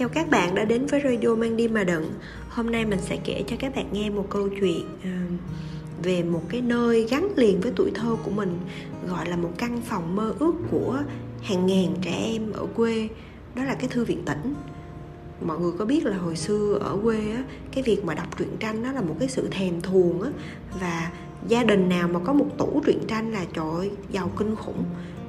Chào các bạn đã đến với Radio Mang Đi Mà Đận Hôm nay mình sẽ kể cho các bạn nghe một câu chuyện ờ, về một cái nơi gắn liền với tuổi thơ của mình Gọi là một căn phòng mơ ước của hàng ngàn trẻ em ở quê. Đó là cái thư viện tỉnh. Mọi người có biết là hồi xưa ở quê á cái việc mà đọc truyện tranh đó là một cái sự thèm thuồng á và gia đình nào mà có một tủ truyện tranh là trời ơi, giàu kinh khủng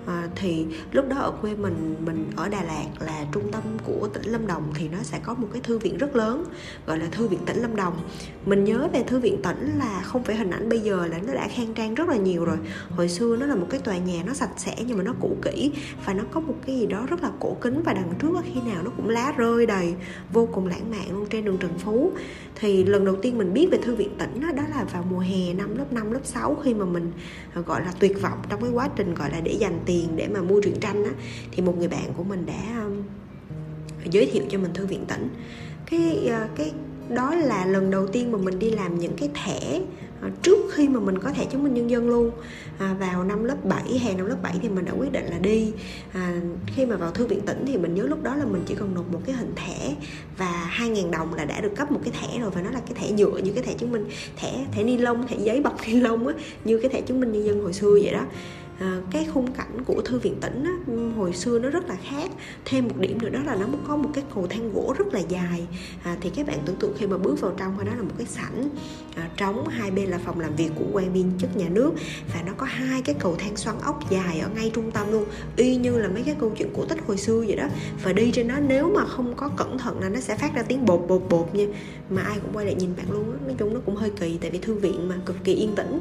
à, thì lúc đó ở quê mình mình ở Đà Lạt là trung tâm của tỉnh Lâm Đồng thì nó sẽ có một cái thư viện rất lớn gọi là thư viện tỉnh Lâm Đồng. Mình nhớ về thư viện tỉnh là không phải hình ảnh bây giờ là nó đã khang trang rất là nhiều rồi. Hồi xưa nó là một cái tòa nhà nó sạch sẽ nhưng mà nó cũ kỹ và nó có một cái gì đó rất là cổ kính và đằng trước khi nào nó cũng lá rơi đầy vô cùng lãng mạn luôn trên đường Trần Phú. Thì lần đầu tiên mình biết về thư viện tỉnh đó, đó là vào mùa hè năm lớp 5, lớp 6 khi mà mình gọi là tuyệt vọng trong cái quá trình gọi là để dành tiền để mà mua truyện tranh á thì một người bạn của mình đã um, giới thiệu cho mình thư viện tỉnh. Cái uh, cái đó là lần đầu tiên mà mình đi làm những cái thẻ ờ, trước khi mà mình có thẻ chứng minh nhân dân luôn. À, vào năm lớp 7 hè năm lớp 7 thì mình đã quyết định là đi. À, khi mà vào thư viện tỉnh thì mình nhớ lúc đó là mình chỉ cần nộp một cái hình thẻ và 2.000 đồng là đã được cấp một cái thẻ rồi và nó là cái thẻ nhựa như cái thẻ chứng minh thẻ thẻ ni lông thẻ giấy bọc ni lông á như cái thẻ chứng minh nhân dân hồi xưa vậy đó à, cái khung cảnh của thư viện tỉnh á, hồi xưa nó rất là khác. Thêm một điểm nữa đó là nó có một cái cầu thang gỗ rất là dài. À, thì các bạn tưởng tượng khi mà bước vào trong đó là một cái sảnh à, trống hai bên là phòng làm việc của quan viên chức nhà nước. Và nó có hai cái cầu thang xoắn ốc dài ở ngay trung tâm luôn y như là mấy cái câu chuyện cổ tích hồi xưa vậy đó. Và đi trên nó nếu mà không có cẩn thận là nó sẽ phát ra tiếng bột bột bột nha. Mà ai cũng quay lại nhìn bạn luôn á. Nói chung nó cũng hơi kỳ tại vì thư viện mà cực kỳ yên tĩnh.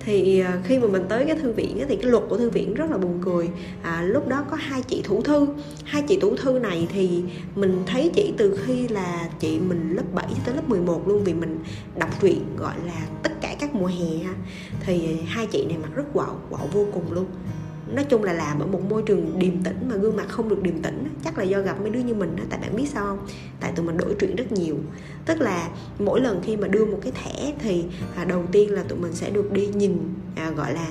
Thì à, khi mà mình tới cái thư viện thì cái luật của thư viện rất là buồn cười. À, lúc đó có hai chị thủ thư. Hai chị thủ thư này thì mình thấy chị từ khi là chị mình lớp 7 tới lớp 11 luôn vì mình đọc truyện gọi là tất cả các mùa hè thì hai chị này mặc rất quạo quạo vô cùng luôn nói chung là làm ở một môi trường điềm tĩnh mà gương mặt không được điềm tĩnh chắc là do gặp mấy đứa như mình đó tại bạn biết sao không? Tại tụi mình đổi chuyện rất nhiều. Tức là mỗi lần khi mà đưa một cái thẻ thì à, đầu tiên là tụi mình sẽ được đi nhìn à, gọi là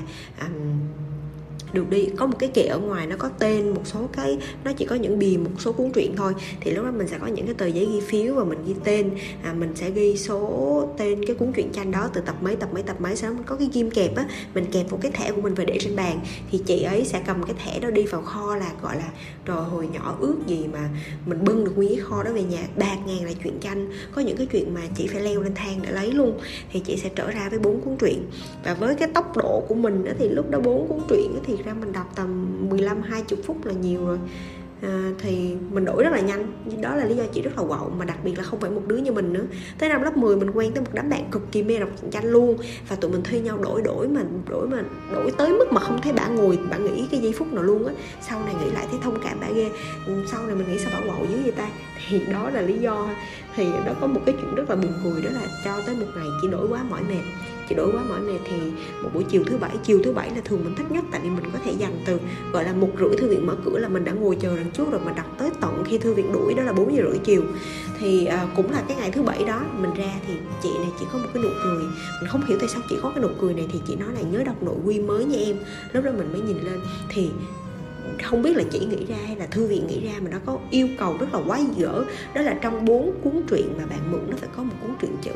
được đi có một cái kệ ở ngoài nó có tên một số cái nó chỉ có những bìa một số cuốn truyện thôi. Thì lúc đó mình sẽ có những cái tờ giấy ghi phiếu và mình ghi tên. À, mình sẽ ghi số tên cái cuốn truyện tranh đó từ tập mấy tập mấy tập mấy sau đó mình có cái ghim kẹp á mình kẹp một cái thẻ của mình và để trên bàn. Thì chị ấy sẽ cầm cái thẻ đó đi vào kho là gọi là rồi hồi nhỏ ước gì mà mình bưng được nguyên cái kho đó về nhà. Bạc ngàn là chuyện tranh. Có những cái chuyện mà chị phải leo lên thang để lấy luôn. Thì chị sẽ trở ra với bốn cuốn truyện. Và với cái tốc độ của mình thì lúc đó bốn cuốn truyện thì ra mình đọc tầm 15 20 phút là nhiều rồi. À, thì mình đổi rất là nhanh. Đó là lý do chị rất là quậu mà đặc biệt là không phải một đứa như mình nữa. Tới năm lớp 10 mình quen tới một đám bạn cực kỳ mê đọc truyện tranh luôn. Và tụi mình thuê nhau đổi đổi mà đổi mà đổi tới mức mà không thấy bạn ngồi bạn nghĩ cái giây phút nào luôn á. Sau này nghĩ lại thấy thông cảm bạn ghê. Ừ, sau này mình nghĩ sao bảo quậu dữ vậy ta? Thì đó là lý do. Thì đó có một cái chuyện rất là buồn cười đó là cho tới một ngày chị đổi quá mỏi mệt chị đổi quá mỏi mệt thì một buổi chiều thứ bảy chiều thứ bảy là thường mình thích nhất. Tại vì mình có thể dành từ gọi là một rưỡi thư viện mở cửa là mình đã ngồi chờ đằng trước rồi mà đọc tới tận khi thư viện đuổi đó là bốn giờ rưỡi chiều. Thì à, cũng là cái ngày thứ bảy đó mình ra thì chị này chỉ có một cái nụ cười. Mình không hiểu tại sao chị có cái nụ cười này thì chị nói là nhớ đọc nội quy mới nha em. Lúc đó mình mới nhìn lên thì không biết là chỉ nghĩ ra hay là thư viện nghĩ ra mà nó có yêu cầu rất là quái dở. Đó là trong bốn cuốn truyện mà bạn mượn nó phải có một cuốn truyện chữ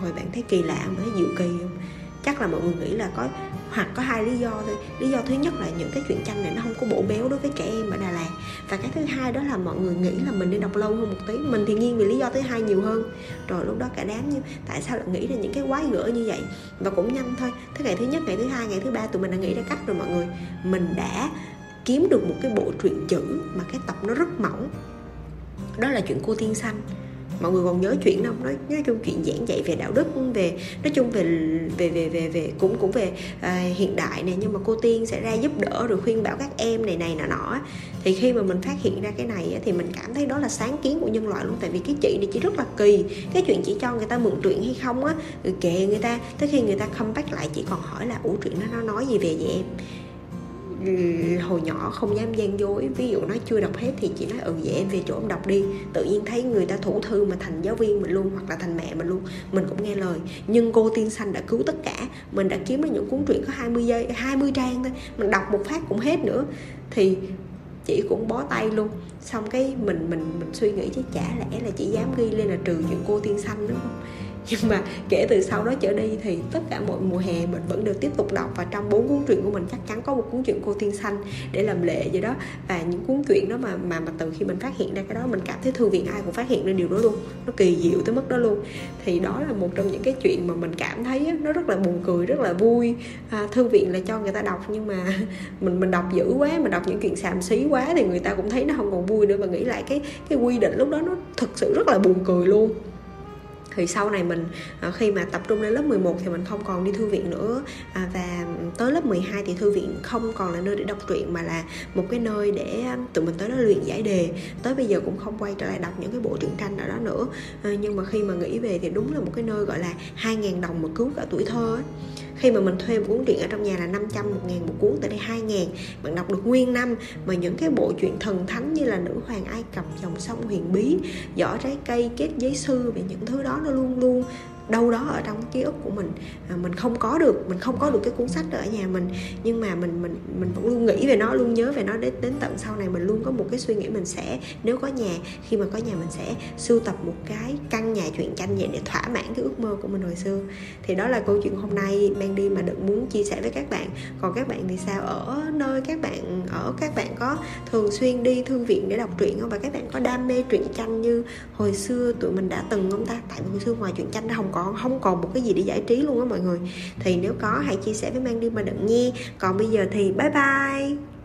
thôi, bạn thấy kỳ lạ mà thấy dịu kỳ không? Chắc là mọi người nghĩ là có, hoặc có hai lý do thôi. Lý do thứ nhất là những cái chuyện tranh này nó không có bổ béo đối với trẻ em ở Đà Lạt. Và cái thứ hai đó là mọi người nghĩ là mình nên đọc lâu hơn một tí. Mình thì nghiêng về lý do thứ hai nhiều hơn. Rồi lúc đó cả đám như, tại sao lại nghĩ ra những cái quái gở như vậy? Và cũng nhanh thôi. Thế ngày thứ nhất, ngày thứ hai, ngày thứ ba tụi mình đã nghĩ ra cách rồi mọi người. Mình đã kiếm được một cái bộ truyện chữ mà cái tập nó rất mỏng. Đó là chuyện cô tiên xanh mọi người còn nhớ chuyện không? Nói nói chung chuyện giảng dạy về đạo đức về nói chung về về về về về cũng cũng về à, hiện đại này nhưng mà cô tiên sẽ ra giúp đỡ rồi khuyên bảo các em này này nọ nọ thì khi mà mình phát hiện ra cái này thì mình cảm thấy đó là sáng kiến của nhân loại luôn tại vì cái chị này chỉ rất là kỳ. Cái chuyện chỉ cho người ta mượn truyện hay không á kệ người ta tới khi người ta come back lại chỉ còn hỏi là ủ truyện nó nó nói gì về vậy em? Hồi nhỏ không dám gian dối. Ví dụ nó chưa đọc hết thì chị nói ừ vậy em về chỗ em đọc đi. Tự nhiên thấy người ta thủ thư mà thành giáo viên mình luôn, hoặc là thành mẹ mình luôn, mình cũng nghe lời. Nhưng cô tiên xanh đã cứu tất cả. Mình đã kiếm được những cuốn truyện có 20 giây 20 trang thôi. Mình đọc một phát cũng hết nữa. Thì chị cũng bó tay luôn. Xong cái mình mình mình suy nghĩ chứ chả lẽ là chỉ dám ghi lên là trừ chuyện cô tiên xanh đúng không? Nhưng mà kể từ sau đó trở đi thì tất cả mọi mùa hè mình vẫn đều tiếp tục đọc và trong bốn cuốn truyện của mình chắc chắn có một cuốn truyện cô tiên xanh để làm lệ vậy đó. Và những cuốn truyện đó mà mà mà từ khi mình phát hiện ra cái đó mình cảm thấy thư viện ai cũng phát hiện ra điều đó luôn. Nó kỳ diệu tới mức đó luôn. Thì đó là một trong những cái chuyện mà mình cảm thấy nó rất là buồn cười rất là vui. À, thư viện là cho người ta đọc nhưng mà mình mình đọc dữ quá mình đọc những chuyện xàm xí quá thì người ta cũng thấy nó không còn vui nữa. Và nghĩ lại cái cái quy định lúc đó nó thực sự rất là buồn cười luôn thì sau này mình à, khi mà tập trung đến lớp 11 thì mình không còn đi thư viện nữa. À, và tới lớp 12 thì thư viện không còn là nơi để đọc truyện mà là một cái nơi để ờ, tụi mình tới đó luyện giải đề. Tới bây giờ cũng không quay trở lại đọc những cái bộ truyện tranh ở đó nữa. Ờ, nhưng mà khi mà nghĩ về thì đúng là một cái nơi gọi là 2.000 đồng mà cứu cả tuổi thơ ấy khi mà mình thuê một cuốn truyện ở trong nhà là 500 một ngàn, một cuốn tới đây 2 ngàn. Bạn đọc được nguyên năm, mà những cái bộ truyện thần thánh như là nữ hoàng Ai Cập, dòng sông huyền bí, giỏ trái cây kết giấy sư và những thứ đó nó luôn luôn đâu đó ở trong ký ức của mình. À, mình không có được mình không có được cái cuốn sách ở nhà mình. Nhưng mà mình mình mình vẫn luôn nghĩ về nó luôn nhớ về nó đến đến tận sau này mình luôn có một cái suy nghĩ mình sẽ nếu có nhà khi mà có nhà mình sẽ sưu tập một cái căn nhà truyện tranh vậy để thỏa mãn cái ước mơ của mình hồi xưa. Thì đó là câu chuyện hôm nay mang đi mà đừng muốn chia sẻ với các bạn. Còn các bạn thì sao? Ở nơi các bạn ở các bạn có thường xuyên đi thư viện để đọc truyện không? Và các bạn có đam mê truyện tranh như hồi xưa tụi mình đã từng không ta? Tại hồi xưa ngoài truyện tranh nó không còn không còn một cái gì để giải trí luôn á mọi người. Thì nếu có hãy chia sẻ với mang đi mà đừng nghe còn bây giờ thì bye bye.